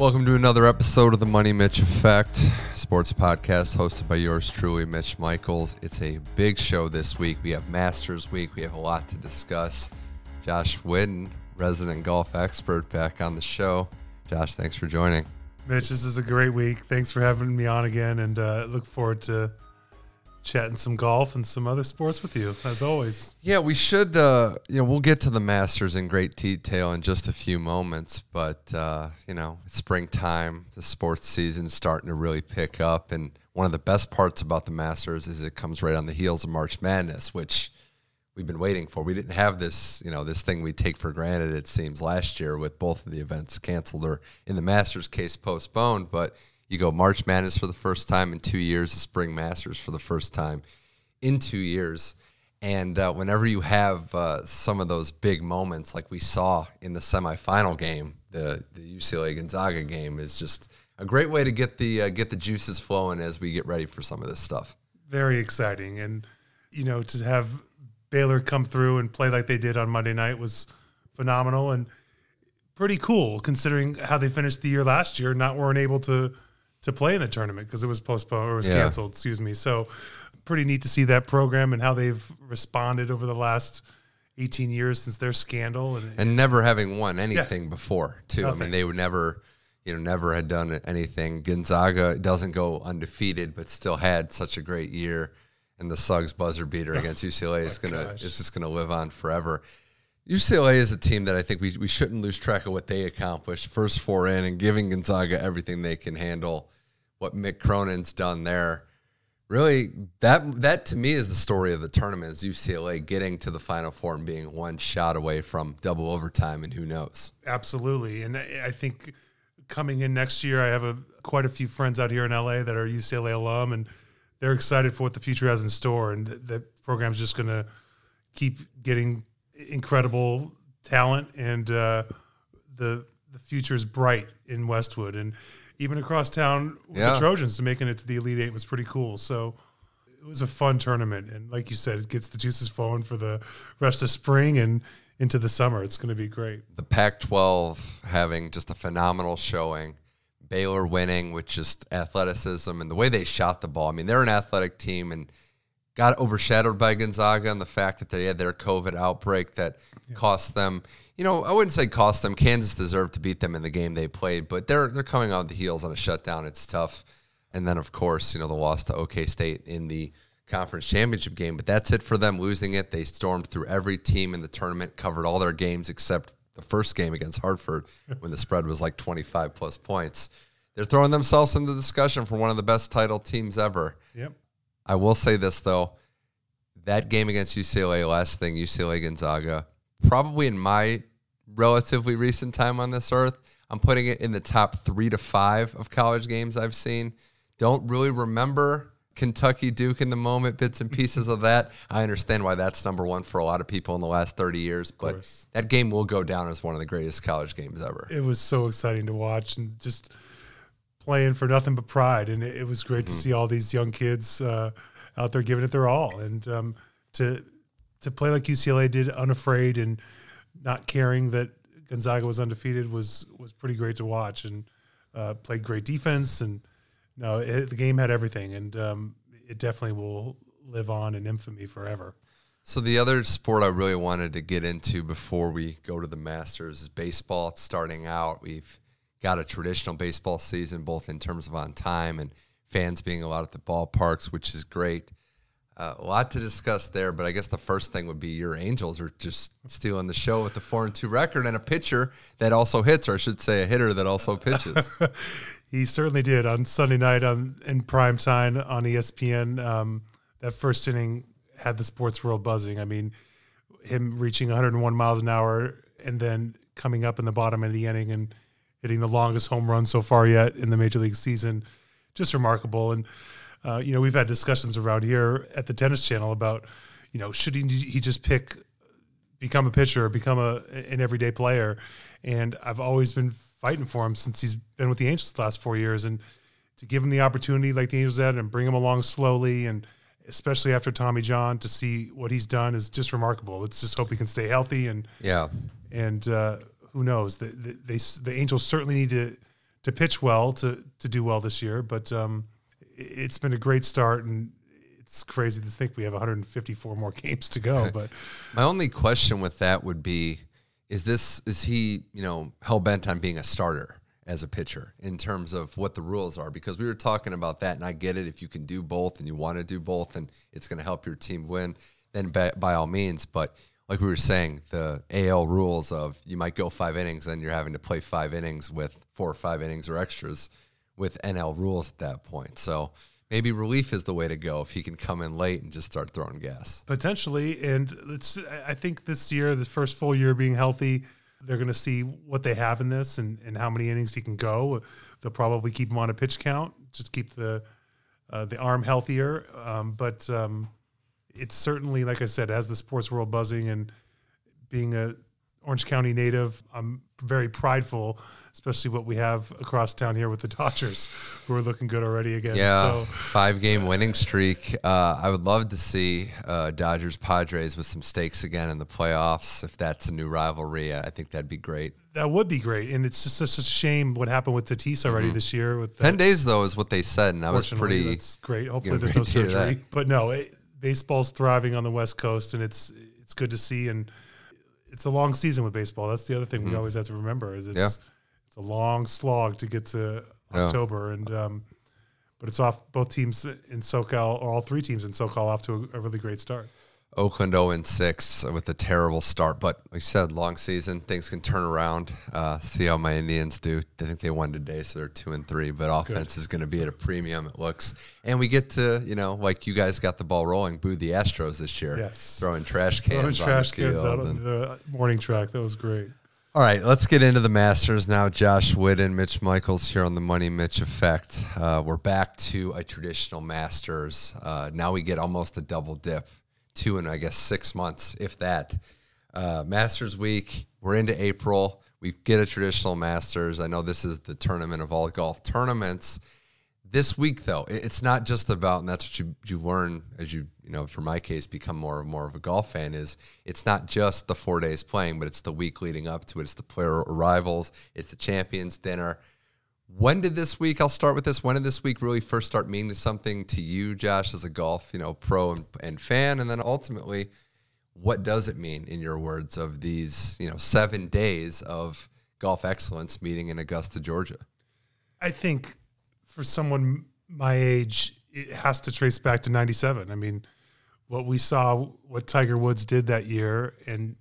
Welcome to another episode of the Money Mitch Effect sports podcast hosted by yours truly, Mitch Michaels. It's a big show this week. We have Masters Week. We have a lot to discuss. Josh Whitten, resident golf expert, back on the show. Josh, thanks for joining. Mitch, this is a great week. Thanks for having me on again, and uh, look forward to chatting some golf and some other sports with you as always. Yeah, we should. Uh, you know, we'll get to the Masters in great detail in just a few moments, but uh, you know, it's springtime, the sports season's starting to really pick up, and one of the best parts about the Masters is it comes right on the heels of March Madness, which we've been waiting for. We didn't have this, you know, this thing we take for granted. It seems last year with both of the events canceled or in the Masters case postponed, but you go March Madness for the first time in two years, the Spring Masters for the first time in two years. And uh, whenever you have uh, some of those big moments, like we saw in the semifinal game, the the UCLA Gonzaga game is just a great way to get the uh, get the juices flowing as we get ready for some of this stuff. Very exciting, and you know to have Baylor come through and play like they did on Monday night was phenomenal and pretty cool considering how they finished the year last year, not weren't able to to play in the tournament because it was postponed or was yeah. canceled. Excuse me. So pretty neat to see that program and how they've responded over the last 18 years since their scandal and, and never having won anything yeah. before too. Nothing. I mean, they would never, you know, never had done anything. Gonzaga doesn't go undefeated, but still had such a great year. And the Suggs buzzer beater against UCLA is oh, gonna gosh. is just gonna live on forever. UCLA is a team that I think we, we shouldn't lose track of what they accomplished. First four in and giving Gonzaga everything they can handle. What Mick Cronin's done there, really that that to me is the story of the tournament. Is UCLA getting to the Final Four and being one shot away from double overtime, and who knows? Absolutely, and I think coming in next year, I have a quite a few friends out here in LA that are UCLA alum, and they're excited for what the future has in store, and the, program's just going to keep getting incredible talent, and uh, the the future is bright in Westwood, and even across town yeah. the Trojans to making it to the Elite Eight was pretty cool. So it was a fun tournament, and like you said, it gets the juices flowing for the rest of spring and into the summer. It's going to be great. The Pac-12 having just a phenomenal showing. Baylor winning with just athleticism and the way they shot the ball. I mean, they're an athletic team and got overshadowed by Gonzaga and the fact that they had their COVID outbreak that yeah. cost them. You know, I wouldn't say cost them. Kansas deserved to beat them in the game they played, but they're they're coming on the heels on a shutdown. It's tough. And then of course, you know, the loss to OK State in the conference championship game. But that's it for them losing it. They stormed through every team in the tournament, covered all their games except the first game against Hartford when the spread was like 25 plus points. They're throwing themselves in the discussion for one of the best title teams ever. Yep. I will say this though, that game against UCLA, last thing UCLA Gonzaga, probably in my relatively recent time on this earth, I'm putting it in the top three to five of college games I've seen. Don't really remember Kentucky Duke in the moment, bits and pieces of that. I understand why that's number one for a lot of people in the last 30 years, but that game will go down as one of the greatest college games ever. It was so exciting to watch and just playing for nothing but pride, and it, it was great mm-hmm. to see all these young kids uh, out there giving it their all, and um, to to play like UCLA did, unafraid and not caring that Gonzaga was undefeated was was pretty great to watch, and uh, played great defense, and no, the game had everything, and um, it definitely will live on in infamy forever. So the other sport I really wanted to get into before we go to the Masters is baseball. It's starting out. We've got a traditional baseball season, both in terms of on time and fans being allowed at the ballparks, which is great. Uh, a lot to discuss there, but I guess the first thing would be your Angels are just stealing the show with the four and two record and a pitcher that also hits, or I should say, a hitter that also pitches. he certainly did on Sunday night on in prime time on ESPN. Um, that first inning had the sports world buzzing. I mean, him reaching 101 miles an hour and then coming up in the bottom of the inning and hitting the longest home run so far yet in the major league season. Just remarkable. And, uh, you know, we've had discussions around here at the Tennis Channel about, you know, should he, he just pick, become a pitcher, or become a, an everyday player? And I've always been fighting for him since he's been with the Angels the last four years. And to give him the opportunity like the Angels had and bring him along slowly and, especially after Tommy John, to see what he's done is just remarkable. Let's just hope he can stay healthy and yeah, and uh, who knows? The, the, they, the Angels certainly need to to pitch well to to do well this year. But um, it's been a great start, and it's crazy to think we have 154 more games to go. But my only question with that would be: Is this is he you know hell bent on being a starter? as a pitcher in terms of what the rules are because we were talking about that and I get it if you can do both and you want to do both and it's going to help your team win then by, by, all means but like we were saying the AL rules of you might go 5 innings and you're having to play 5 innings with 4 or 5 innings or extras with NL rules at that point so maybe relief is the way to go if he can come in late and just start throwing gas potentially and it's I think this year the first full year being healthy they're going to see what they have in this and, and how many innings he can go. They'll probably keep him on a pitch count, just keep the uh, the arm healthier. Um, but um, it's certainly, like I said, has the sports world buzzing and being a Orange County native, I'm very prideful especially what we have across town here with the Dodgers, who are looking good already again. Yeah, so. five game winning streak. Uh, I would love to see uh, Dodgers Padres with some stakes again in the playoffs. If that's a new rivalry, I think that'd be great. That would be great, and it's just such a shame what happened with Tatis already mm-hmm. this year. With ten days though is what they said, and that was pretty. That's great. Hopefully, there's no surgery. But no, it, baseball's thriving on the West Coast, and it's it's good to see. And it's a long season with baseball. That's the other thing mm-hmm. we always have to remember is it's. Yeah it's a long slog to get to October, yeah. and um, but it's off. Both teams in SoCal, or all three teams in SoCal, off to a, a really great start. Oakland 0 and 6 with a terrible start, but like you said, long season, things can turn around. Uh, see how my Indians do. I think they won today, so they're 2 and 3, but offense Good. is going to be at a premium, it looks. And we get to, you know, like you guys got the ball rolling, boo the Astros this year. Yes. Throwing trash cans Throwing trash cans out on the morning track. That was great. All right, let's get into the Masters now. Josh Witten, Mitch Michaels here on the Money Mitch Effect. Uh, we're back to a traditional Masters. Uh, now we get almost a double dip, two and I guess six months, if that. Uh, Masters week. We're into April. We get a traditional Masters. I know this is the tournament of all golf tournaments this week though it's not just about and that's what you you learn as you you know for my case become more and more of a golf fan is it's not just the four days playing but it's the week leading up to it it's the player arrivals it's the champions dinner when did this week i'll start with this when did this week really first start meaning something to you josh as a golf you know pro and, and fan? And then ultimately what does it mean in your words of these you know seven days of golf excellence meeting in augusta georgia? I think for someone my age, it has to trace back to 97. I mean, what we saw, what Tiger Woods did that year and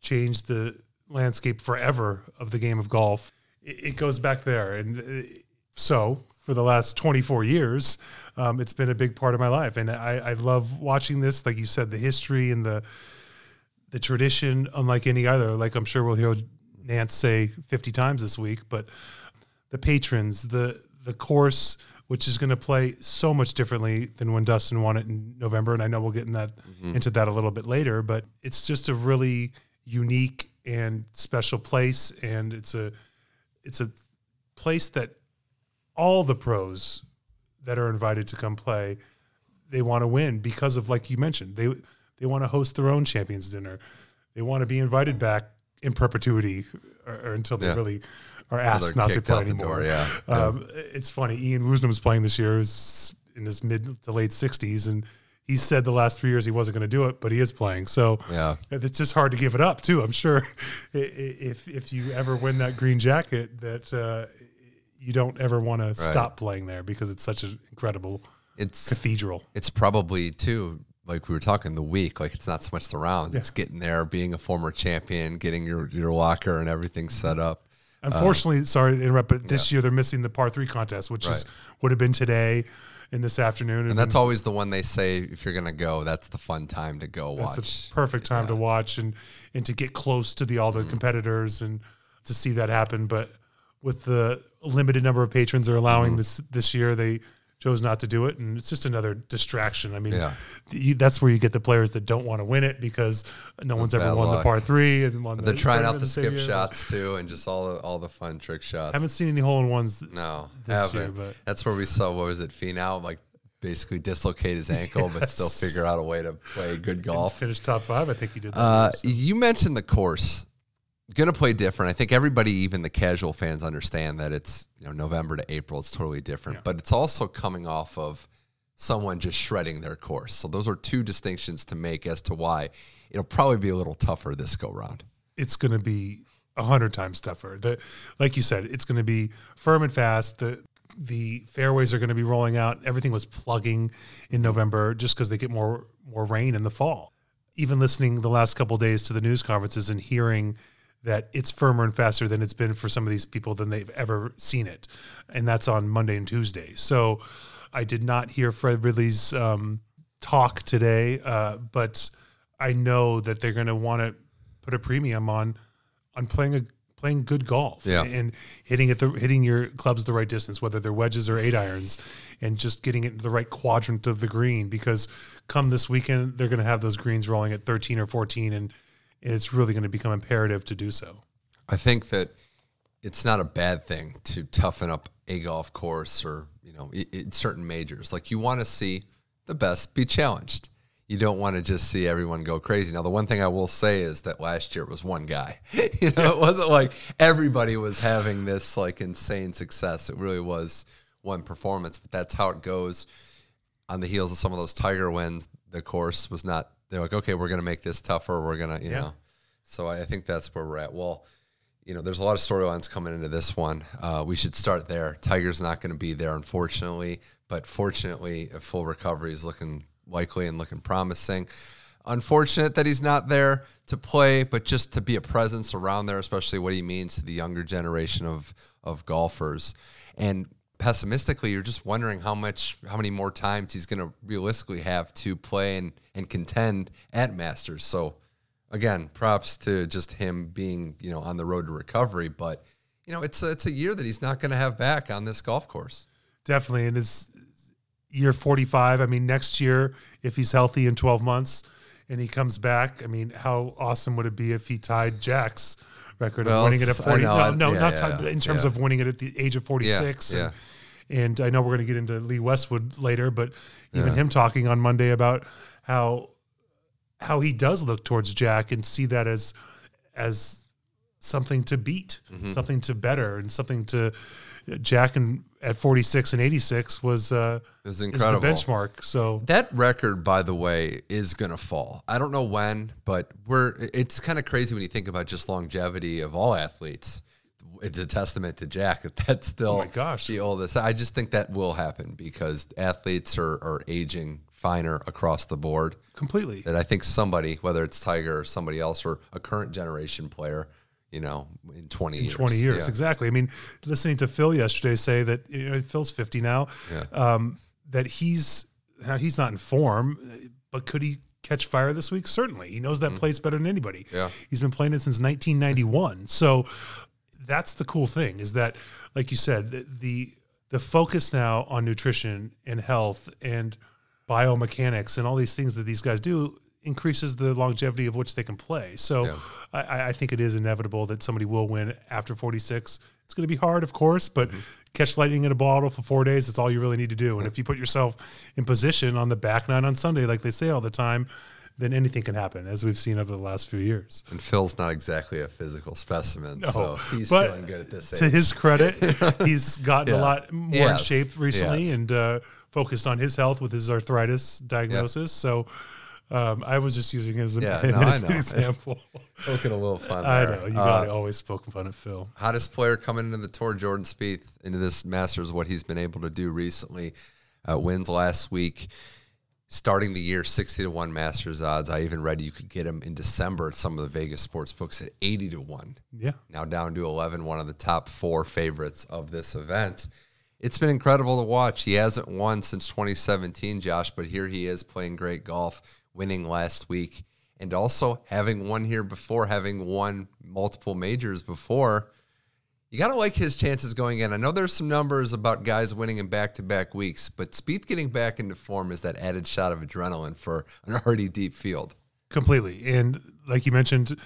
changed the landscape forever of the game of golf, it, goes back there. And uh, so for the last 24 years, um, it's been a big part of my life. And I, I love watching this. Like you said, the history and the, the tradition, unlike any other, like I'm sure we'll hear Nantz say 50 times this week, but the patrons, the the course, which is going to play so much differently than when Dustin won it in November. And I know we'll get in that mm-hmm. into that a little bit later, but it's just a really unique and special place, and it's a it's a place that all the pros that are invited to come play they want to win because of like you mentioned they they want to host their own champions dinner they want to be invited back in perpetuity or, or until they yeah. really are asked not to play anymore. Door, yeah. Um, yeah. It's funny. Ian Woosnam was playing this year. Is in his mid to late sixties, and he said the last three years he wasn't going to do it, but he is playing. So yeah, it's just hard to give it up too. I'm sure if if you ever win that green jacket, that uh, you don't ever want right. to stop playing there because it's such an incredible it's cathedral. It's probably too like we were talking the week like it's not so much the rounds yeah. it's getting there being a former champion getting your your locker and everything set up Unfortunately, uh, sorry to interrupt, but this yeah. year they're missing the par three contest, which right. is would have been today in this afternoon. And that's always the one they say if you're going to go, that's the fun time to go watch. That's a perfect time yeah. to watch and and to get close to the all the mm. competitors and to see that happen. But with the limited number of patrons they're allowing mm. this this year, they chose not to do it, and it's just another distraction. I mean, yeah. you, that's where you get the players that don't want to win it because no one's ever won luck. the par three and won. They're the trying out the skip shots too, and just all the all the fun trick shots. I haven't seen any hole in ones. No, haven't. Year, but that's where we saw what was it, Finau like basically dislocate his ankle, yes. but still figure out a way to play good golf. Finish top five. I think he did. Uh, you mentioned the course going to play different. I think everybody, even the casual fans, understand that it's you know November to April. It's totally different, Yeah. but it's also coming off of someone just shredding their course. So those are two distinctions to make as to why it'll probably be a little tougher this go round. it's going to be a hundred times tougher. The, like you said, it's going to be firm and fast. The the fairways are going to be rolling out. Everything was plugging in November just because they get more more rain in the fall. Even listening the last couple of days to the news conferences and hearing that it's firmer and faster than it's been for some of these people than they've ever seen it, and that's on Monday and Tuesday. So I did not hear Fred Ridley's um, talk today, uh, but I know that they're going to want to put a premium on on playing a playing good golf Yeah. and hitting it the hitting your clubs the right distance, whether they're wedges or eight irons, and just getting it into the right quadrant of the green. Because come this weekend, they're going to have those greens rolling at 13 or 14, and it's really going to become imperative to do so. I think that it's not a bad thing to toughen up a golf course or you know in certain majors. Like you want to see the best be challenged. You don't want to just see everyone go crazy. Now, the one thing I will say is that last year it was one guy. you know, it wasn't like everybody was having this like insane success. It really was one performance. But that's how it goes. On the heels of some of those Tiger wins, the course was not. They're like, okay, we're going to make this tougher. We're going to, you Yeah. know. So I I think that's where we're at. Well, you know, there's a lot of storylines coming into this one. Uh, we should start there. Tiger's not going to be there, unfortunately, but fortunately, a full recovery is looking likely and looking promising. Unfortunate that he's not there to play, but just to be a presence around there, especially what he means to the younger generation of of golfers. And pessimistically, you're just wondering how much, how many more times he's going to realistically have to play and and contend at Masters. So again, props to just him being, you know, on the road to recovery. But, you know, it's a, it's a year that he's not going to have back on this golf course. Definitely, and his year 45. I mean, next year, if he's healthy in 12 months and he comes back, I mean, how awesome would it be if he tied Jack's record Well, of winning it at 40? know, no, no, yeah, not in terms of winning it at the age of 46. Yeah, and, and I know we're going to get into Lee Westwood later, but even him talking on Monday about how how he does look towards Jack and see that as as something to beat, Mm-hmm. something to better, and something to Jack and at 46 and 86 was uh, It's is the incredible. benchmark. So That record, by the way, is going to fall. I don't know when, but we're. It's kind of crazy when you think about just longevity of all athletes. It's a testament to Jack that that's still Oh my gosh. the oldest. I just think that will happen because athletes are, are aging finer across the board. completely. That I think somebody, whether it's Tiger or somebody else or a current generation player, you know, in 20 years. 20 years Yeah. exactly i mean listening to phil yesterday say that you know phil's 50 now Yeah. um, that he's now he's not in form but could he catch fire this week certainly he knows that place better than anybody Mm-hmm. Yeah. he's been playing it since 1991 so that's the cool thing is that like you said the the, the focus now on nutrition and health and biomechanics and all these things that these guys do increases the longevity of which they can play. So Yeah. I, I think it is inevitable that somebody will win after 46. It's going to be hard, of course, but Mm-hmm. catch lightning in a bottle for four days. That's all you really need to do. And if you put yourself in position on the back nine on Sunday, like they say all the time, then anything can happen, as we've seen over the last few years. And Phil's not exactly a physical specimen, No, so he's feeling good at this To his credit, he's gotten a lot more Yes. in shape recently Yes. and uh, focused on his health with his arthritis diagnosis. So um, I was just using it as, a, Yeah, no, as I an example. Poking a little fun I there. know you Uh, got to always poke fun at Phil. hottest player coming into the tour, Jordan Spieth, into this Masters, what he's been able to do recently. Uh, wins last week, starting the year 60 to 1 Masters odds. I even read you could get him in December at some of the Vegas sports books at 80 to 1. Yeah, Now down to 11, one of the top four favorites of this event. It's been incredible to watch. He hasn't won since 2017, Josh, but here he is playing great golf, winning last week, and also having won here before, having won multiple majors before. You got to like his chances going in. I know there's some numbers about guys winning in back to back weeks, but Spieth getting back into form is that added shot of adrenaline for an already deep field. completely. And like you mentioned,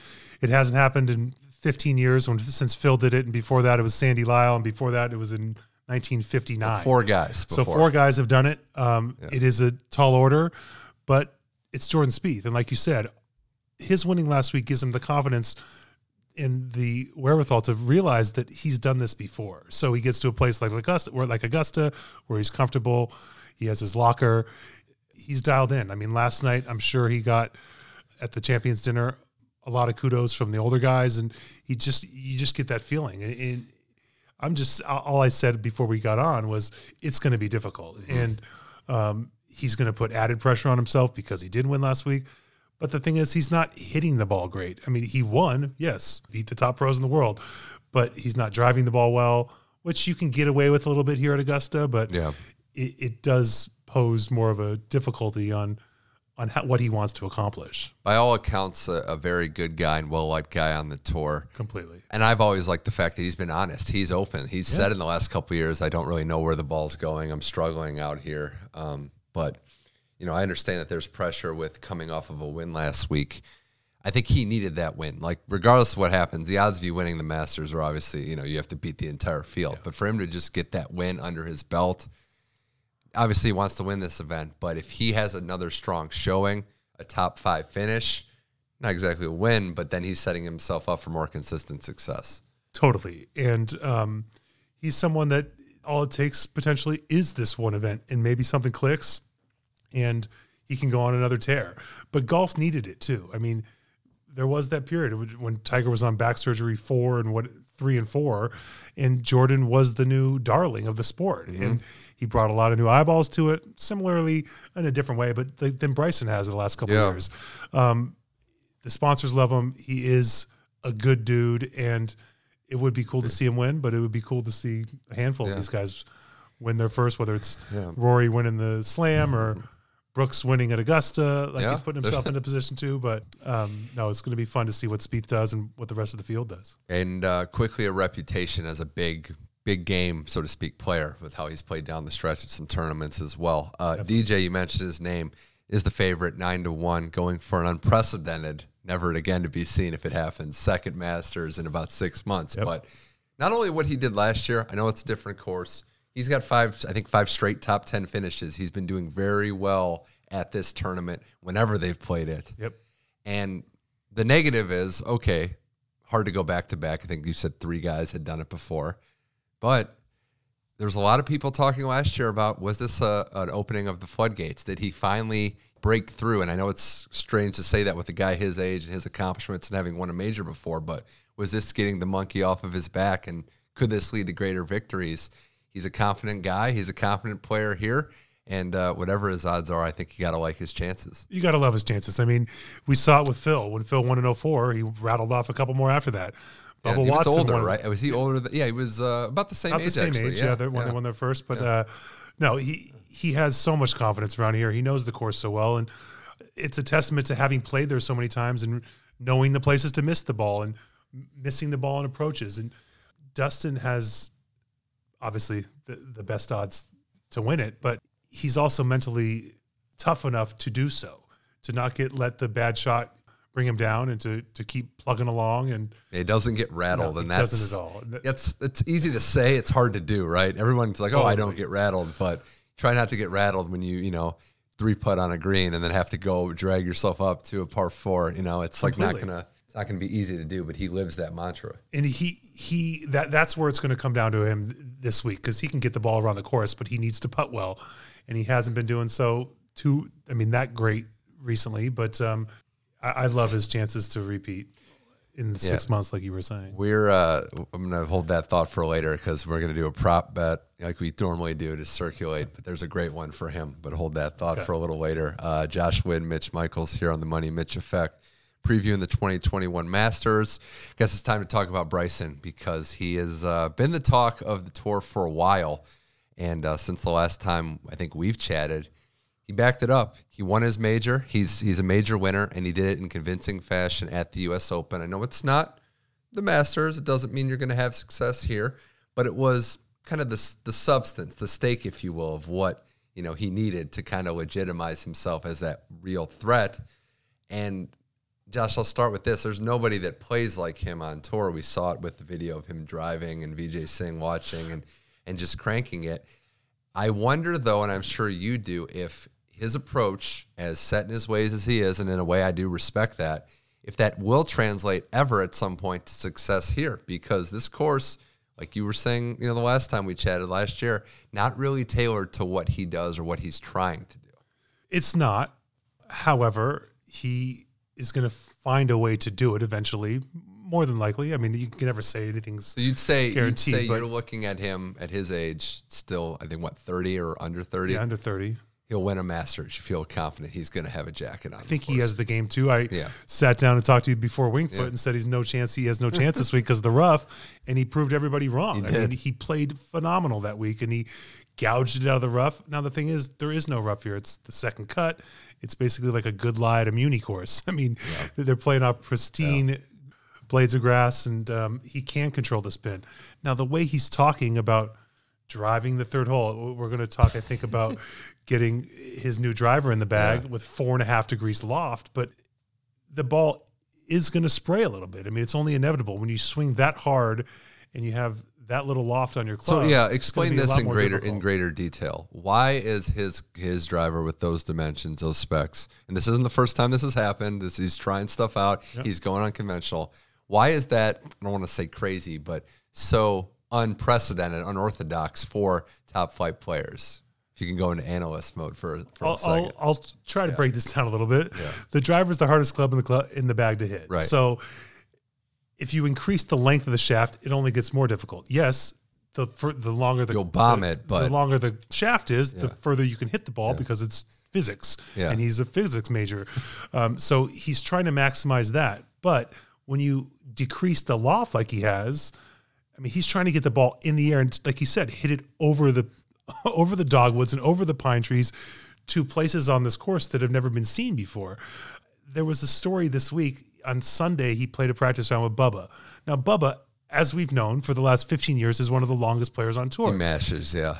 it hasn't happened in 15 years when, since Phil did it. And before that, it was Sandy Lyle. And before that, it was in 1959. Four guys. So four guys have done it. Um, It is a tall order, but it's Jordan Spieth, and like you said, his winning last week gives him the confidence in the wherewithal to realize that he's done this before. So he gets to a place like Augusta, where like Augusta, where he's comfortable. He has his locker. He's dialed in. I mean, last night I'm sure he got at the champions dinner a lot of kudos from the older guys, and he just you just get that feeling. And, and I'm just all I said before we got on was it's going to be difficult, mm-hmm. and um, he's going to put added pressure on himself because he did win last week. But the thing is, he's not hitting the ball great. I mean, he won, yes, beat the top pros in the world, but he's not driving the ball well, which you can get away with a little bit here at Augusta. But yeah. it, it does pose more of a difficulty on on how, what he wants to accomplish. By all accounts, a, a very good guy and well liked guy on the tour. Completely. And I've always liked the fact that he's been honest. He's open. He's yeah. said in the last couple years, I don't really know where the ball's going. I'm struggling out here. Um, but you know, I understand that there's pressure with coming off of a win last week. I think he needed that win. Like, regardless of what happens, the odds of you winning the Masters are obviously, you know, you have to beat the entire field. Yeah. But for him to just get that win under his belt, obviously he wants to win this event. But if he has another strong showing, a top five finish, not exactly a win, but then he's setting himself up for more consistent success. Totally. And um, he's someone that all it takes potentially is this one event, and maybe something clicks and he can go on another tear. But golf needed it too. I mean, there was that period when Tiger was on back surgery four and what three and four, and Jordan was the new darling of the sport, mm-hmm. and he brought a lot of new eyeballs to it. Similarly, in a different way, but the, than Bryson has the last couple yeah. years. Um, the sponsors love him. He is a good dude, and it would be cool to see him win. But it would be cool to see a handful yeah. of these guys win their first, whether it's yeah. Rory winning the Slam or Brooks winning at Augusta, like yeah. he's putting himself into position too. But um, no, it's going to be fun to see what Spieth does and what the rest of the field does. And uh, quickly, a reputation as a big, big game, so to speak, player with how he's played down the stretch at some tournaments as well. Uh, DJ, you mentioned his name, is the favorite, nine to one, going for an unprecedented, never again to be seen if it happens, second Masters in about six months. Yep. But not only what he did last year, I know it's a different course He's got five, I think, five straight top 10 finishes. He's been doing very well at this tournament whenever they've played it. Yep. And the negative is okay, hard to go back to back. I think you said three guys had done it before. But there's a lot of people talking last year about was this a, an opening of the floodgates? Did he finally break through? And I know it's strange to say that with a guy his age and his accomplishments and having won a major before, but was this getting the monkey off of his back? And could this lead to greater victories? He's a confident guy. He's a confident player here. And uh, whatever his odds are, I think you got to like his chances. You got to love his chances. I mean, we saw it with Phil. When Phil won in 04, he rattled off a couple more after that. Bubba yeah, he Watson was older, won, right? Was he older? Than, yeah, he was uh, about the same about age. The same actually. age, yeah. yeah when yeah. they won their first, but uh, no, he he has so much confidence around here. He knows the course so well, and it's a testament to having played there so many times and knowing the places to miss the ball and missing the ball in approaches. And Dustin has obviously the, the best odds to win it, but he's also mentally tough enough to do so, to not get let the bad shot bring him down and to to keep plugging along and it doesn't get rattled no, and that's doesn't at all. It's it's easy to say, it's hard to do, right? Everyone's like, "Oh, totally. I don't get rattled," but try not to get rattled when you, you know, three putt on a green and then have to go drag yourself up to a par 4, you know, it's Completely. like not going to it's not going to be easy to do, but he lives that mantra. And he he that that's where it's going to come down to him this week because he can get the ball around the course, but he needs to putt well, and he hasn't been doing so too. I mean, that great recently, but um, I, I love his chances to repeat in the yeah. six months, like you were saying. We're uh, I'm gonna hold that thought for later because we're gonna do a prop bet like we normally do to circulate. But there's a great one for him. But hold that thought okay. for a little later. Uh, Josh Wynn, Mitch Michaels here on the Money Mitch Effect previewing the 2021 Masters. I guess it's time to talk about Bryson because he has uh, been the talk of the tour for a while. And uh, since the last time I think we've chatted, he backed it up. He won his major. He's he's a major winner, and he did it in convincing fashion at the U.S. Open. I know it's not the Masters. It doesn't mean you're going to have success here, but it was kind of the the substance, the stake, if you will, of what you know he needed to kind of legitimize himself as that real threat. And Josh, I'll start with this. There's nobody that plays like him on tour. We saw it with the video of him driving and Vijay Singh watching and and just cranking it. I wonder though, and I'm sure you do, if his approach, as set in his ways as he is, and in a way I do respect that, if that will translate ever at some point to success here, because this course, like you were saying, you know, the last time we chatted last year, not really tailored to what he does or what he's trying to do. It's not. However, he is going to find a way to do it eventually. More than likely. I mean, you can never say anything's. So you'd say You'd say you're looking at him at his age, still, I think what thirty or under thirty. Yeah, under 30. He'll win a Masters. You feel confident he's going to have a jacket on. I think he has the game too. I Yeah. sat down and talked to you before Winged Foot Yeah. and said he's no chance. He has no chance this week because of the rough, and he proved everybody wrong. He I mean, he played phenomenal that week, and he gouged it out of the rough. Now the thing is, there is no rough here. It's the second cut. It's basically like a good lie at a Muni course. I mean, they're playing off pristine blades of grass, and um, he can control the spin. Now the way he's talking about driving the third hole. We're going to talk, I think, about getting his new driver in the bag Yeah. with four and a half degrees loft, but the ball is going to spray a little bit. I mean, it's only inevitable when you swing that hard and you have that little loft on your club. So yeah, explain this in greater in greater detail. Why is his his driver with those dimensions, those specs, and this isn't the first time this has happened. This he's trying stuff out. He's going unconventional. Why is that? I don't want to say crazy, but so unprecedented, unorthodox for top flight players. If you can go into analyst mode for, for a I'll, second. I'll, I'll try to break this down a little bit. The driver is the hardest club in the club in the bag to hit. Right. So if you increase the length of the shaft, it only gets more difficult. Yes, the for, the longer the You'll bomb the- it, but- the longer the shaft is, the further you can hit the ball because it's physics, Yeah. and he's a physics major. Um, so he's trying to maximize that. But when you decrease the loft like he has, I mean, he's trying to get the ball in the air and, like he said, hit it over the over the dogwoods and over the pine trees to places on this course that have never been seen before. There was a story this week on Sunday. He played a practice round with Bubba. Now, Bubba, as we've known for the last 15 years, is one of the longest players on tour. he mashes, yeah.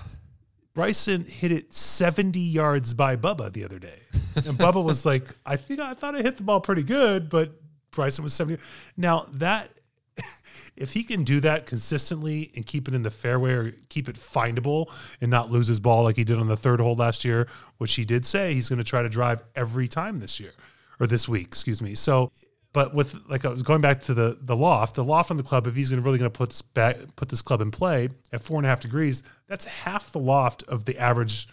Bryson hit it 70 yards by Bubba the other day. And Bubba was like, I think I thought I hit the ball pretty good, but Bryson was 70. Now that if he can do that consistently and keep it in the fairway or keep it findable and not lose his ball like he did on the third hole last year, which he did say he's going to try to drive every time this year or this week, excuse me. So, but with like I was going back to the the loft, the loft on the club, if he's gonna really going to put this back, put this club in play at four and a half degrees, that's half the loft of the average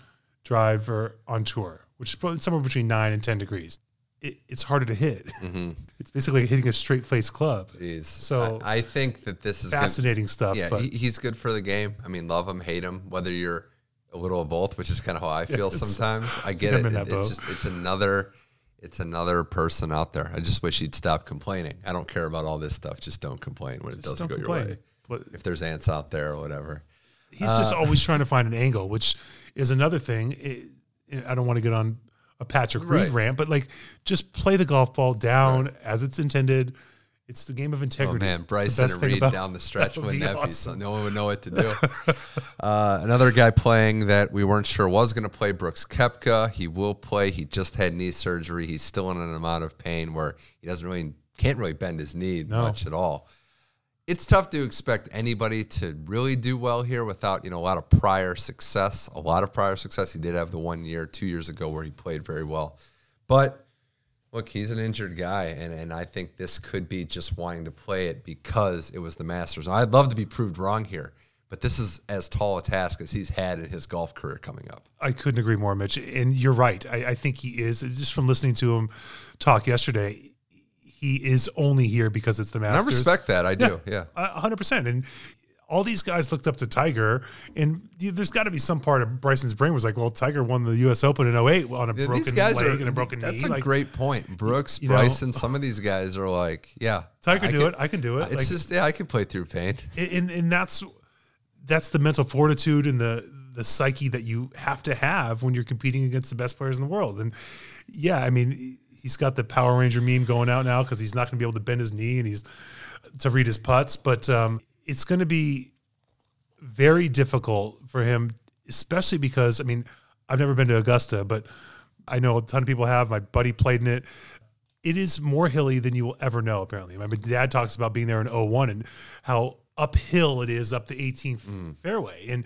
driver on tour, which is probably somewhere between nine and ten degrees. It, it's harder to hit. It's basically hitting a straight face club. Jeez. So- I, I think that this is Fascinating stuff. Yeah, he, he's good for the game. I mean, love him, hate him, whether you're a little of both, which is kind of how I feel Yes. sometimes. I get it. It- It's just it's another it's another person out there. I just wish he'd stop complaining. I don't care about all this stuff. Just don't complain when it doesn't go complain. your way. But If there's ants out there or whatever. he's Uh, just always trying to find an angle, which is another thing. It, I don't want to get on a Patrick Reed Right. rant, but like just play the golf ball down as it's intended. It's the game of Oh integrity. man, the Bryson best and Reed about- down the stretch would wouldn't be that be awesome. something? No one would know what to do. uh, another guy playing that we weren't sure was going to play, Brooks Koepka. He will play. He just had knee surgery. He's still in an amount of pain where he doesn't really can't really bend his knee No. much at all. It's tough to expect anybody to really do well here without you know a lot of prior success. A lot of prior success. He did have the one year, two years ago, where he played very well, but look, he's an injured guy, and, and I think this could be just wanting to play it because it was the Masters. I'd love to be proved wrong here, but this is as tall a task as he's had in his golf career coming up. I couldn't agree more, Mitch. And you're right. I, I think he is. Just from listening to him talk yesterday, he is only here because it's the And I respect that. I do. Yeah. Uh, a hundred percent. And all these guys looked up to Tiger, and you- there's got to be some part of Bryson's brain was like, "Well, Tiger won the U.S. Open in 08 on a Yeah, broken leg are. and a broken that's knee." That's a Like, great point. Brooks, you know- Bryson, some of these guys are like, yeah, Tiger I do can- it. I can do it. It's Like, just yeah, I can play through pain. and and that's that's the mental fortitude and the the psyche that you have to have when you're competing against the best players in the world. And yeah, I mean, he's got the Power Ranger meme going out now because he's not going to be able to bend his knee and he's to read his putts. But um, it's going to be very difficult for him, especially because I mean, I've never been to Augusta, but I know a ton of people have. My buddy played in it. It is more hilly than you will ever know, apparently. My dad talks about being there in 01 and how uphill it is up the 18th fairway. And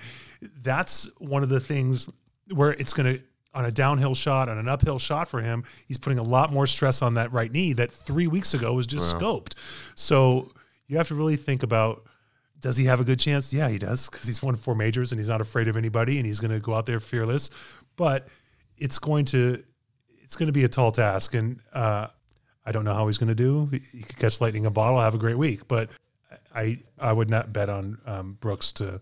that's one of the things where it's going to on a downhill shot, on an uphill shot for him, he's putting a lot more stress on that right knee that three weeks ago was just scoped. So you have to really think about does he have a good chance? Yeah, he does because he's won four majors and he's not afraid of anybody and he's going to go out there fearless. But it's going to it's going to be a tall task, and uh, I don't know how he's going to do. He could catch lightning in a bottle, have a great week, but I I would not bet on um, Brooks to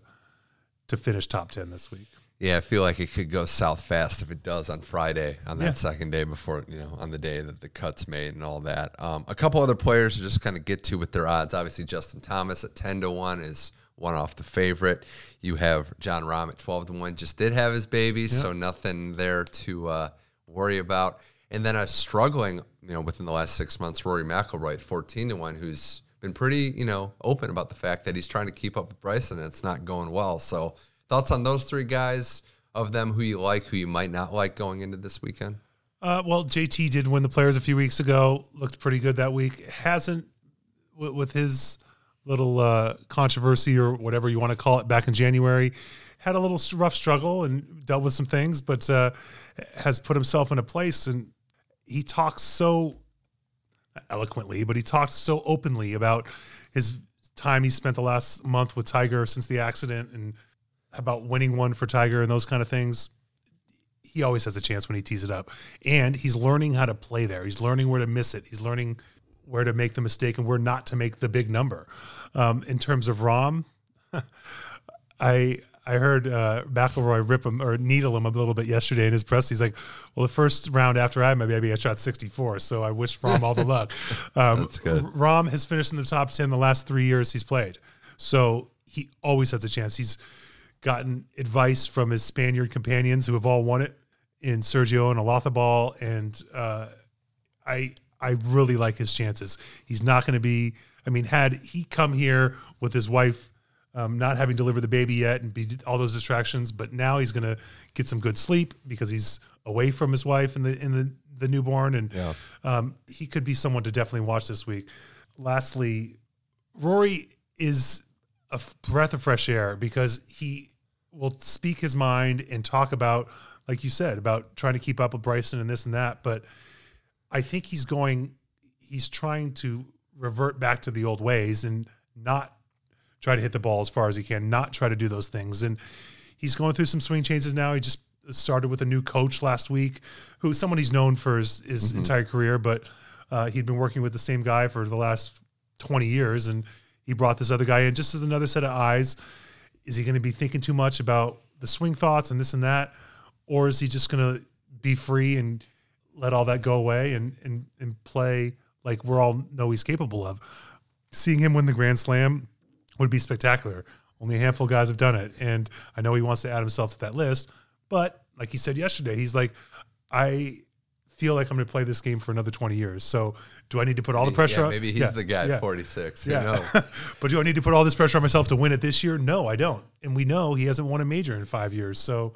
to finish top ten this week. Yeah, I feel like it could go south fast if it does on Friday on that Yeah. second day before you know on the day that the cut's made and all that. Um, a couple other players to just kind of get to with their odds. Obviously, Justin Thomas at ten to one is one off the favorite. You have Jon Rahm at twelve to one. Just did have his baby, so nothing there to uh, worry about. And then a struggling, you know, within the last six months, Rory McIlroy at fourteen to one, who's been pretty, you know, open about the fact that he's trying to keep up with Bryson and it's not going well. So thoughts on those three guys of them who you like, who you might not like going into this weekend? Uh, well, JT did win the Players a few weeks ago. Looked pretty good that week. Hasn't with, with his little uh, controversy or whatever you want to call it back in January. Had a little rough struggle and dealt with some things, but uh, has put himself in a place. And he talks so eloquently, but he talked so openly about his time he spent the last month with Tiger since the accident and about winning one for Tiger and those kind of things he always has a chance when he tees it up. And he's learning how to play there. He's learning where to miss it. He's learning where to make the mistake and where not to make the big number. Um, in terms of Rahm, I I heard uh, McIlroy rip him or needle him a little bit yesterday in his press. He's like, "Well, the first round after I had my baby, I shot 64, so I wish Rahm all the luck." Um, That's good. Rahm has finished in the top 10 the last three years he's played, so he always has a chance. He's gotten advice from his Spaniard companions who have all won it in Sergio and Olazábal, and uh, I I really like his chances. He's not going to be. I mean, had he come here with his wife um, not having delivered the baby yet and be all those distractions, but now he's going to get some good sleep because he's away from his wife and the in the the newborn, and Yeah. um, he could be someone to definitely watch this week. Lastly, Rory is a breath of fresh air because he will speak his mind and talk about, like you said, about trying to keep up with Bryson and this and that. But I think he's going, he's trying to revert back to the old ways and not try to hit the ball as far as he can, not try to do those things. And he's going through some swing changes now. He just started with a new coach last week, who's someone he's known for his, his entire career, but uh, he'd been working with the same guy for the last 20 years. And he brought this other guy in just as another set of eyes. Is he going to be thinking too much about the swing thoughts and this and that? Or is he just going to be free and let all that go away and, and, and play like we're all know he's capable of? Seeing him win the Grand Slam would be spectacular. Only a handful of guys have done it. And I know he wants to add himself to that list. But like he said yesterday, he's like, I feel like I'm going to play this game for another 20 years. So do I need to put all the pressure Yeah, on? maybe he's Yeah, the guy yeah, 46. Who Yeah. but do I need to put all this pressure on myself to win it this year? No, I don't. And we know he hasn't won a major in five years. So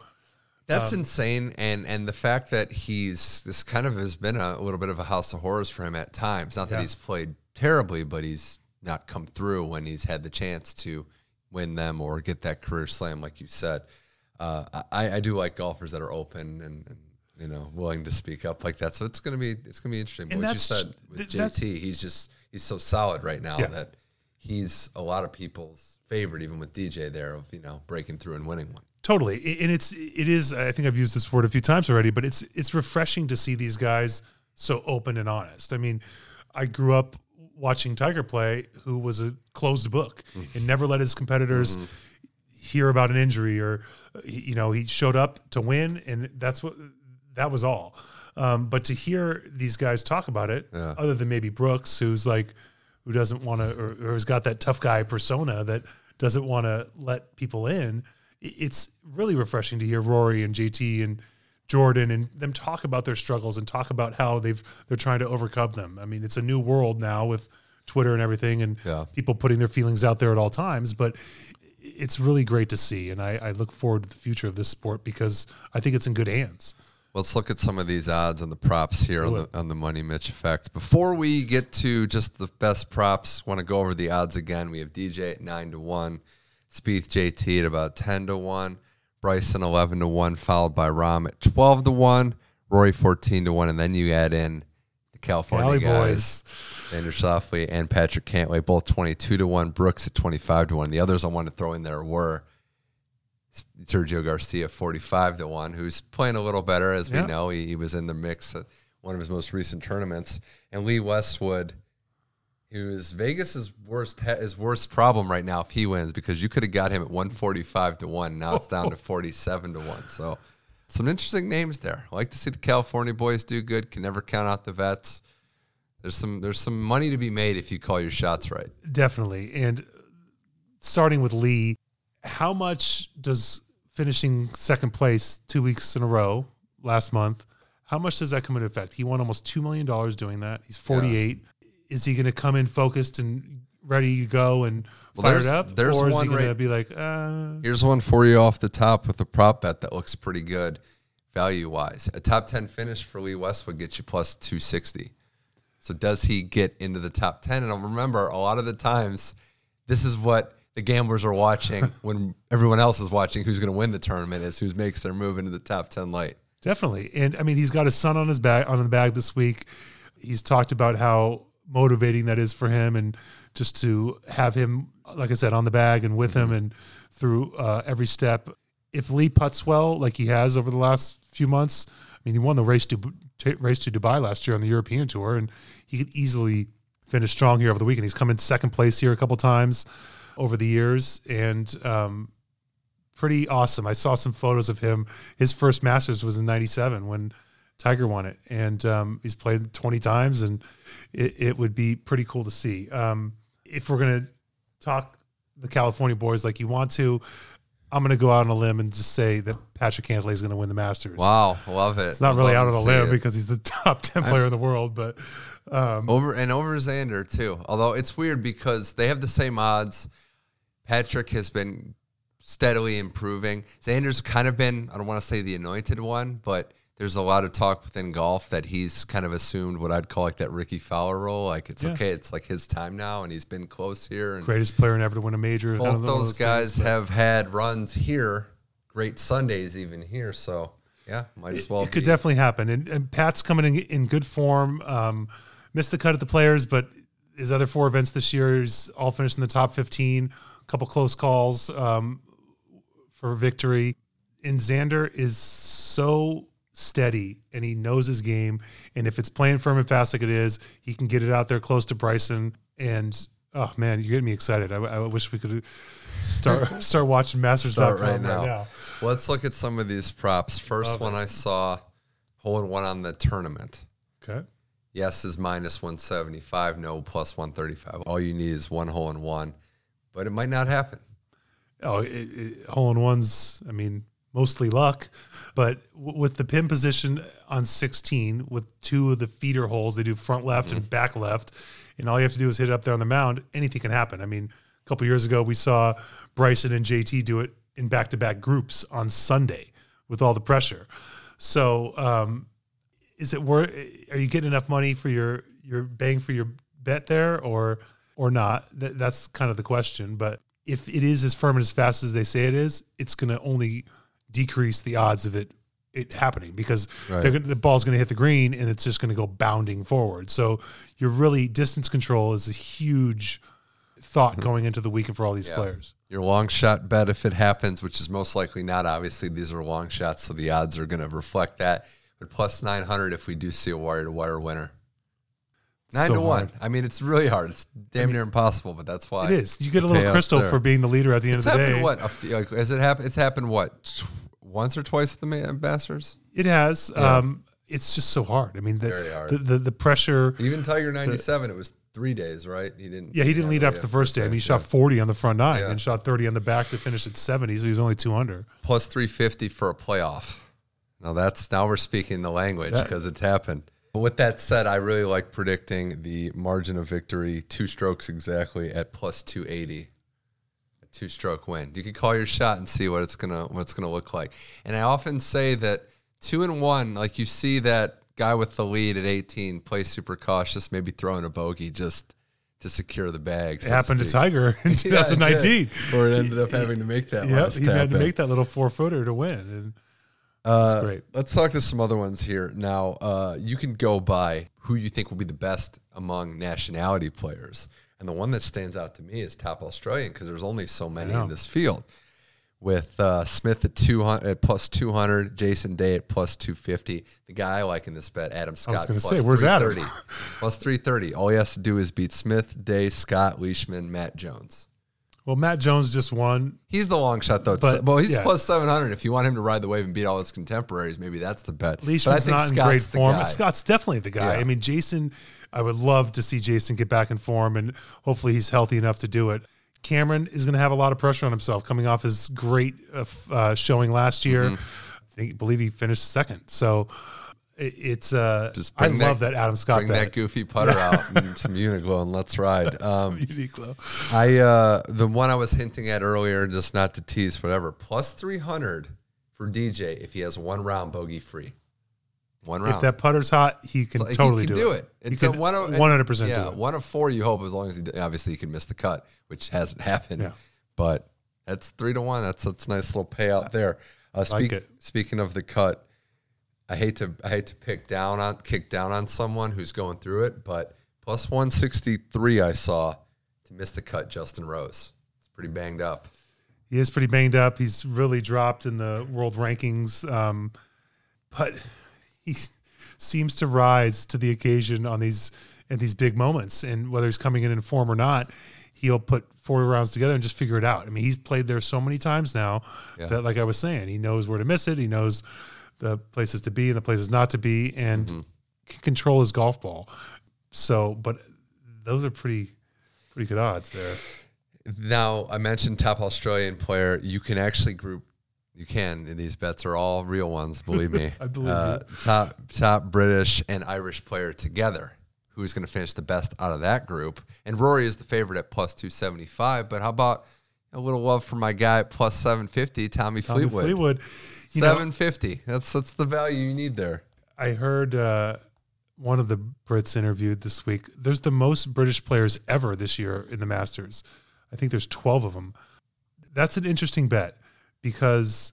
That's Um, insane, and and the fact that he's this kind of has been a, little bit of a house of horrors for him at times. Not that he's played terribly, but he's not come through when he's had the chance to win them or get that career slam, like you said. Uh, I, I do like golfers that are open and, and you know willing to speak up like that. So it's gonna be it's gonna be interesting. And what you said with th- JT, he's just he's so solid right now Yeah. that he's a lot of people's favorite, even with DJ there of you know breaking through and winning one. Totally, and it's it is. I think I've used this word a few times already, but it's it's refreshing to see these guys so open and honest. I mean, I grew up watching Tiger play, who was a closed book and never let his competitors hear about an injury or uh, you know he showed up to win, and that's what that was all. Um, but to hear these guys talk about it, Yeah. other than maybe Brooks, who's like who doesn't want to or, or has got that tough guy persona that doesn't want to let people in. It's really refreshing to hear Rory and JT and Jordan and them talk about their struggles and talk about how they've they're trying to overcome them. I mean, it's a new world now with Twitter and everything and Yeah. people putting their feelings out there at all times, but it's really great to see and I, I look forward to the future of this sport because I think it's in good hands. Let's look at some of these odds and the props here on the, on the Money Mitch effect. Before we get to just the best props, want to go over the odds again. We have DJ at nine to one, Spieth JT at about ten to one, Bryson 11 to 1, followed by Rahm at 12 to 1, Rory 14 to 1, and then you add in the California Cali guys, Xander Schauffele and Patrick Cantlay, both 22 to 1, Brooks at 25 to 1. The others I want to throw in there were Sergio Garcia 45 to 1, who's playing a little better, as we know. He, he was in the mix at one of his most recent tournaments. And Lee Westwood, who's Vegas's worst his worst problem right now if he wins, because you could have got him at 145 to 1. Now it's down to 47 to 1. So some interesting names there. I like to see the California boys do good. Can never count out the vets. There's some there's some money to be made if you call your shots right. Definitely. And starting with Lee, how much does finishing second place two weeks in a row last month, how much does that come into effect? He won almost $2 million doing that. He's 48. Is he going to come in focused and ready to go and Well, fired there's- up? there's or is one he going to right- be like, uh, Here's one for you off the top with a prop bet that looks pretty good value wise. A top 10 finish for Lee Westwood gets you plus 260. So does he get into the top 10? And remember, a lot of the times, this is what the gamblers are watching when everyone else is watching who's going to win the tournament is who makes their move into the top 10 light. Definitely. And I mean, he's got his son on his back on the bag this week. He's talked about how motivating that is for him and just to have him, like I said, on the bag and with him and through uh, every step. If Lee puts well, like he has over the last few months, I mean, he won the race to race to Dubai last year on the European tour, and he could easily finish strong here over the weekend. He's come in second place here a couple times over the years, and um, pretty awesome. I saw some photos of him. His first Masters was in '97 when Tiger won it, and um, he's played 20 times, and it, it would be pretty cool to see. Um, if we're gonna talk the California boys like you want to, I'm gonna go out on a limb and just say that Patrick Cantlay is gonna win the Masters. Wow, love it. It's not really love out to on a limb it. because he's the top 10 player in the world, but um, Over and over Xander too. Although it's weird because they have the same odds. Patrick has been steadily improving. Xander's kind of been, I don't want to say the anointed one, but there's a lot of talk within golf that he's kind of assumed what I'd call like that Rickie Fowler role. Like it's Yeah. okay, it's like his time now, and he's been close here. And greatest player in ever to win a major. both of those guys but- have had runs here, great Sundays even here. So yeah, might as well. it could be. definitely happen. And, and Pat's coming in in good form. Um, missed the cut at the players, but his other four events this year is all finished in the top 15. Couple close calls um, for victory. And Xander is so steady and he knows his game. And if it's playing firm and fast like it is, he can get it out there close to Bryson. And oh man, you're getting me excited. I, I wish we could start start watching Masters Start right right now. now. Let's look at some of these props. First Love one I saw, hole in one on the tournament. Okay. Yes is minus 175, no plus 135. All you need is one hole in one, but it might not happen. Oh, it, it, hole in ones. I mean, mostly luck, but w- with the pin position on 16, with two of the feeder holes, they do front left and back left, and all you have to do is hit it up there on the mound. Anything can happen. I mean, a couple years ago, we saw Bryson and JT do it in back-to-back groups on Sunday with all the pressure. So, um, is it worth? Are you getting enough money for your your bang for your bet there, or or not? That, that's kind of the question. But if it is as firm and as fast as they say it is, it's going to only decrease the odds of it it happening because Right. gonna, the ball's going to hit the green and it's just going to go bounding forward. So you're really distance control is a huge thought mm-hmm. going into the weekend for all these. Yeah. players. Your long shot bet, if it happens, which is most likely not, obviously, these are long shots, so the odds are going to reflect that. But plus 900 if we do see a wire to wire winner. Nine So to one. hard. I mean, it's really hard. It's damn near impossible, but that's why It is. You get a little crystal for being the leader at the end It's of the happened day. what? A few, like, has it happened? It's happened what? Tw- once or twice at the Ma- Masters? It has. Yeah. Um, it's just so hard. I mean, the, Very hard. The, the the pressure. Even Tiger 97, it was three days, right? He didn't. Yeah, he didn't lead after the first day. I mean, he yeah. shot 40 on the front nine Yeah. and shot 30 on the back to finish at 70. So he was only two under. plus 350 for a playoff. Now that's now we're speaking the language because it's happened. But with that said, I really like predicting the margin of victory, two strokes exactly at plus 280. A two stroke win. You can call your shot and see what it's gonna what it's gonna look like. And I often say that two and one, like you see that guy with the lead at 18 play super cautious, maybe throwing a bogey just to secure the bag. It happened to, to Tiger in 2019. Yeah, or it ended up having to make that. Yep, he had to make that little four footer to win. And uh, great. Let's talk to some other ones here. Now, uh, you can go by who you think will be the best among nationality players. And the one that stands out to me is top Australian because there's only so many in this field. With uh, Smith at two hundred at plus two hundred, Jason Day at plus two fifty. The guy I like in this bet, Adam Scott. I was going to say, where's Adam? plus three thirty. All he has to do is beat Smith, Day, Scott, Leishman, Matt Jones. Well, Matt Jones just won. He's the long shot though. But, well, he's yeah. plus seven hundred. If you want him to ride the wave and beat all his contemporaries, maybe that's the bet. Leishman's not in Scott's great form. Scott's definitely the guy. Yeah. I mean, Jason. I would love to see Jason get back in form, and hopefully he's healthy enough to do it. Cameron is going to have a lot of pressure on himself coming off his great uh, uh, showing last year. Mm-hmm. I think, believe he finished second. So it's uh just I love that Adam Scott bring that goofy putter out and some Uniqlo and let's ride. Um, Uniqlo. I uh the one I was hinting at earlier, just not to tease, whatever. Plus three hundred for DJ if he has one round bogey free. One round. If that putter's hot, he can so totally he can do, do, it. it. It's a one hundred percent. Yeah, one of four. You hope as long as he obviously he can miss the cut, which hasn't happened. Yeah. But that's three to one. That's that's a nice little payout there. Uh, speak, like speaking of the cut, I hate to I hate to pick down on kick down on someone who's going through it, but plus 163 I saw to miss the cut Justin Rose. It's pretty banged up. He is pretty banged up. He's really dropped in the world rankings, um, but he seems to rise to the occasion on these in these big moments. And whether he's coming in in form or not, he'll put four rounds together and just figure it out. I mean, he's played there so many times now yeah. that, like I was saying, he knows where to miss it. He knows the places to be and the places not to be, and mm-hmm. can control his golf ball. So, but those are pretty pretty good odds there. Now, I mentioned top Australian player. You can actually group. You can. And these bets are all real ones. Believe me. I believe uh, Top top British and Irish player together. Who's going to finish the best out of that group? And Rory is the favorite at plus two seventy five. But how about a little love for my guy at plus seven fifty, Tommy, Tommy Fleetwood. Fleetwood. Seven fifty. That's that's the value you need there. I heard uh, one of the Brits interviewed this week. There's the most British players ever this year in the Masters. I think there's twelve of them. That's an interesting bet because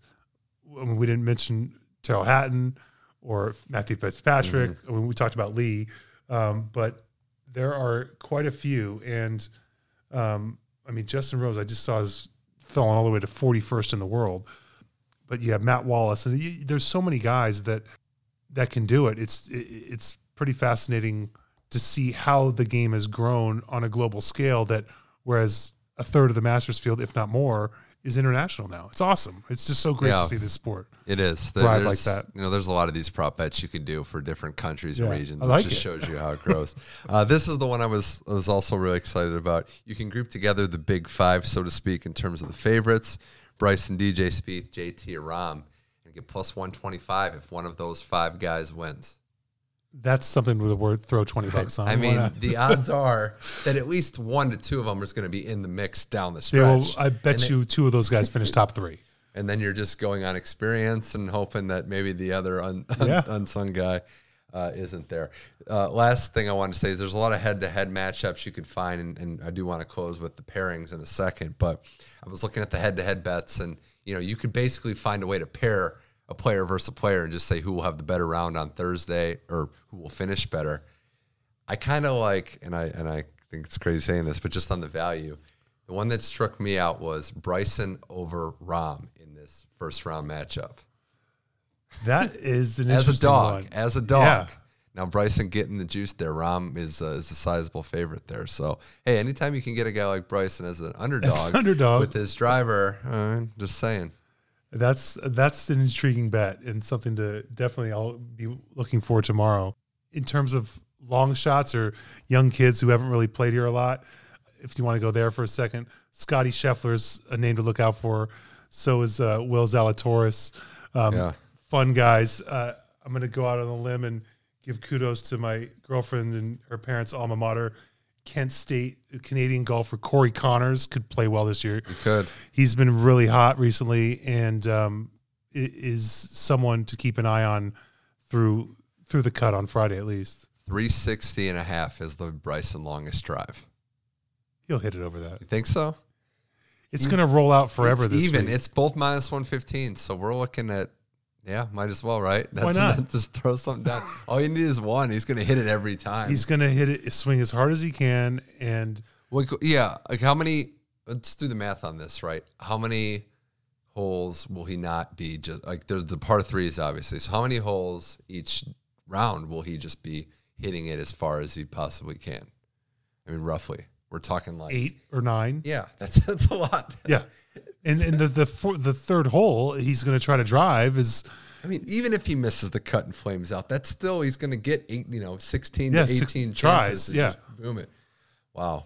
I mean, we didn't mention Tyrrell Hatton or Matthew Fitzpatrick. Mm-hmm. I mean, we talked about Lee, um, but there are quite a few. And um, I mean, Justin Rose, I just saw his falling all the way to 41st in the world but you have Matt Wallace, and you, there's so many guys that that can do it. It's it, it's pretty fascinating to see how the game has grown on a global scale. That whereas a third of the Masters field, if not more, is international now. It's awesome. It's just so great yeah, to see this sport. It is. There, like that. You know, there's a lot of these prop bets you can do for different countries yeah, and regions. I like it just it. shows you how it grows. uh, this is the one I was I was also really excited about. You can group together the big five, so to speak, in terms of the favorites. Bryson, DJ Spieth, JT, Rahm, and get plus 125 if one of those five guys wins. That's something with the word throw 20 bucks on. I mean, the odds are that at least one to two of them is going to be in the mix down the stretch. I bet and you two of those guys finish top three. And then you're just going on experience and hoping that maybe the other un, un, yeah. unsung guy uh, isn't there. Uh, last thing I want to say is there's a lot of head-to-head matchups you could find, and, and, I do want to close with the pairings in a second. But I was looking at the head-to-head bets, and you know you could basically find a way to pair a player versus a player and just say who will have the better round on Thursday or who will finish better. I kind of like, and I and I think it's crazy saying this, but just on the value, the one that struck me out was Bryson over Rahm in this first round matchup. That is an as a dog. One. As a dog. Yeah. Now Bryson getting the juice there. Rahm is uh, is a sizable favorite there. So hey, anytime you can get a guy like Bryson as an underdog, as underdog with his driver, uh, just saying. That's that's an intriguing bet and something to definitely I'll be looking for tomorrow. In terms of long shots or young kids who haven't really played here a lot, if you want to go there for a second, Scottie Scheffler's a name to look out for. So is uh, Will Zalatoris. Um, yeah fun guys. Uh, I'm going to go out on a limb and give kudos to my girlfriend and her parents' alma mater, Kent State Canadian golfer Corey Conners could play well this year. He could. He's been really hot recently and um, is someone to keep an eye on through through the cut on Friday at least. 360 and a half is the Bryson longest drive. He'll hit it over that. You think so? It's going to roll out forever. It's this even. week. It's both minus one fifteen. So we're looking at. Yeah, might as well, right? Why not? Just throw something down. All you need is one. He's going to hit it every time. He's going to hit it, swing as hard as he can, and Well, co- yeah. Like how many? Let's do the math on this, right? How many holes will he not be just like? There's the par threes, obviously. So how many holes each round will he just be hitting it as far as he possibly can? I mean, roughly. We're talking like eight or nine. Yeah, that's that's a lot. Yeah, and and the the four, the third hole he's going to try to drive is I mean, even if he misses the cut and flames out, that's still he's going to get eight, you know, sixteen Yeah, to eighteen tries, chances to yeah. just boom it. Wow,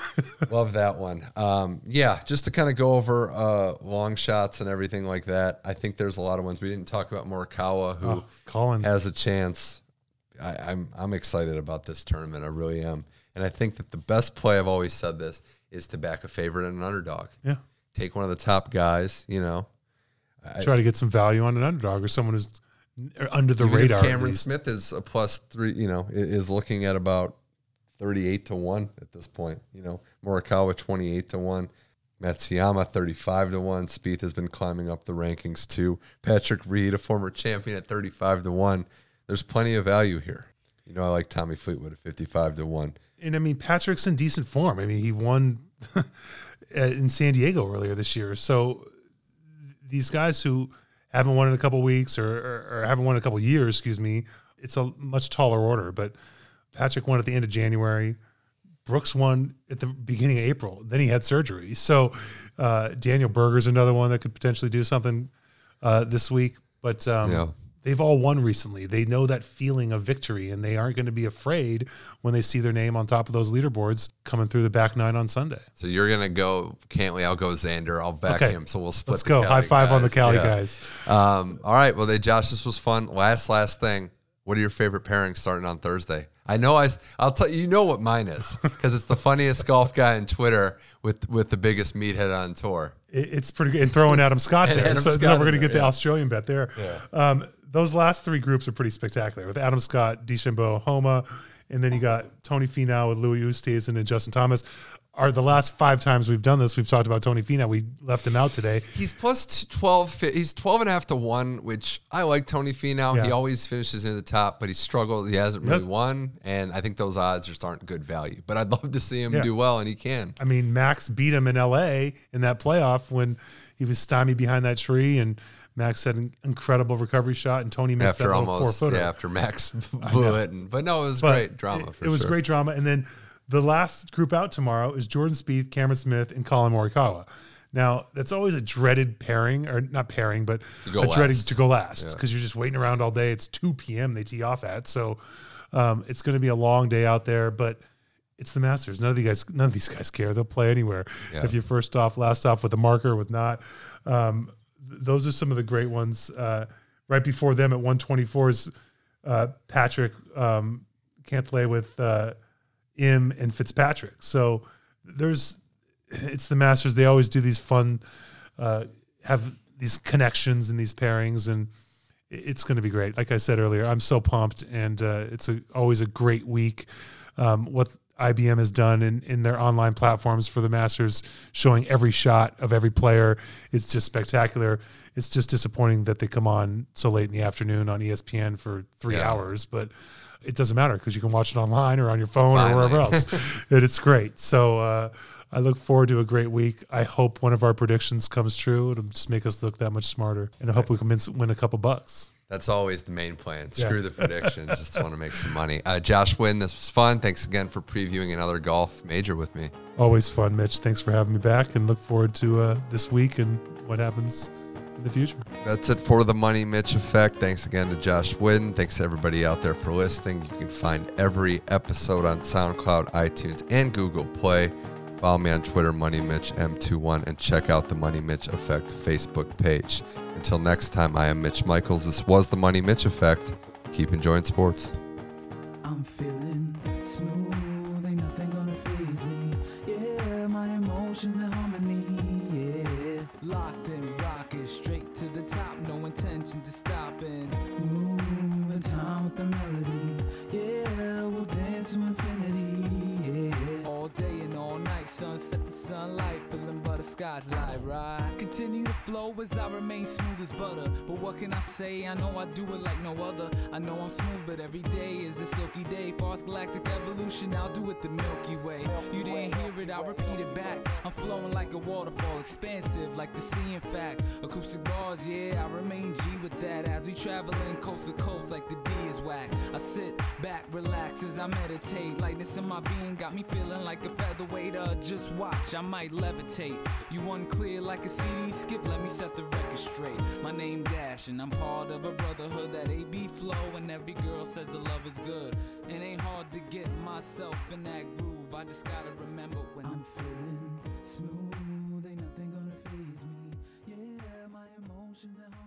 love that one. Um, yeah, just to kind of go over uh, long shots and everything like that. I think there's a lot of ones we didn't talk about. Morikawa, who oh, Collin. has a chance. I, I'm I'm excited about this tournament. I really am, and I think that the best play I've always said this is to back a favorite and an underdog. Yeah, Take one of the top guys. You know, I- try to get some value on an underdog or someone who's under the radar. Cameron. Smith is a plus three, you know, is looking at about 38 to 1 at this point. You know, Morikawa 28 to 1. Matsuyama 35 to 1. Spieth has been climbing up the rankings too. Patrick Reed, a former champion at 35 to 1. There's plenty of value here. You know, I like Tommy Fleetwood at 55 to 1. and I mean Patrick's in decent form. I mean he won in San Diego earlier this year. So these guys who haven't won in a couple weeks or, or, or haven't won in a couple years, excuse me, it's a much taller order. But Patrick won at the end of January. Brooks won at the beginning of April. Then he had surgery. So uh, Daniel Berger's another one that could potentially do something uh, this week. But um, Yeah. They've all won recently. They know that feeling of victory, and they aren't going to be afraid when they see their name on top of those leaderboards coming through the back nine on Sunday. So you're going to go Cantlay. I'll go Xander. I'll back Okay. him. So we'll split Let's the go. Cali High five on the. Cali Yeah. guys. Um, all right. Well, they, Josh, this was fun. Last, last thing. What are your favorite pairings starting on Thursday? I know I, I'll tell you, you know what mine is because it's the funniest golf guy on Twitter with with the biggest meathead on tour. It- it's pretty good. And throwing Adam Scott there. Adam so Scott now we're going to there, get the yeah. Australian bet there. Um, those last three groups are pretty spectacular with Adam Scott, DeChambeau, Homa, and then you got Tony Finau with Louis Oosthuizen and Justin Thomas. Are the last five times we've done this, we've talked about Tony Finau. We left him out today. He's plus 12. He's 12 and a half to one, which I like Tony Finau. He always finishes near the top, but he struggled. He hasn't really Yes. won, and I think those odds just aren't good value. But I'd love to see him Yeah. do well, and he can. I mean, Max beat him in LA in that playoff when he was stymied behind that tree, and Max had an incredible recovery shot, and Tony missed After that little four footer. yeah, after Max blew it, and, but no, it was But great drama. It, it was sure. great drama, and then the last group out tomorrow is Jordan Spieth, Cameron Smith, and Collin Morikawa. Now that's always a dreaded pairing, or not pairing, but a dreaded last. to go last Yeah. because you're just waiting around all day. It's 2 p.m. they tee off at, so um, it's going to be a long day out there. But it's the Masters. None of these guys, none of these guys care. They'll play anywhere. Yeah. If you're first off, last off with a marker, with not. Um, those are some of the great ones. Uh, right before them at 124 is uh, Patrick um, Cantlay with uh, Im and Fitzpatrick. So there's, it's the Masters. They always do these fun, uh, have these connections and these pairings, and it's going to be great. Like I said earlier, I'm so pumped, and uh, it's a, always a great week. Um, what IBM has done in, in their online platforms for the Masters, showing every shot of every player, it's just spectacular. It's just disappointing that they come on so late in the afternoon on ESPN for three Yeah. hours, but it doesn't matter because you can watch it online or on your phone Finally. or wherever else. and it's great. So uh, I look forward to a great week. I hope one of our predictions comes true. It'll just make us look that much smarter, and I hope we can win a couple bucks. That's always the main plan. Yeah. Screw the prediction. just want to make some money. Uh, Josh Wynn, this was fun. Thanks again for previewing another golf major with me. Always fun, Mitch. Thanks for having me back, and look forward to uh, this week and what happens in the future. That's it for the Money Mitch Effect. Thanks again to Josh Wynn. Thanks to everybody out there for listening. You can find every episode on SoundCloud, iTunes, and Google Play. Follow me on Twitter, Money Mitch M21, and check out the Money Mitch Effect Facebook page. Until next time, I am Mitch Michaels. This was the Money Mitch Effect. Keep enjoying sports. Silky galactic evolution, I'll do it the Milky Way. You didn't hear it, I'll repeat it. I'm flowing like a waterfall, expansive like the sea. In fact, acoustic bars, yeah, I remain G with that. As we traveling coast to coast, like the D is whack. I sit back, relax as I meditate. Lightness in my being got me feeling like a featherweight. Uh, just watch, I might levitate. You unclear like a CD skip. Let me set the record straight. My name Dash, and I'm part of a brotherhood that AB flow. And every girl says the love is good. It ain't hard to get myself in that groove. I just gotta remember when I'm feeling Smooth, ain't nothing gonna phase me. Yeah, my emotions are.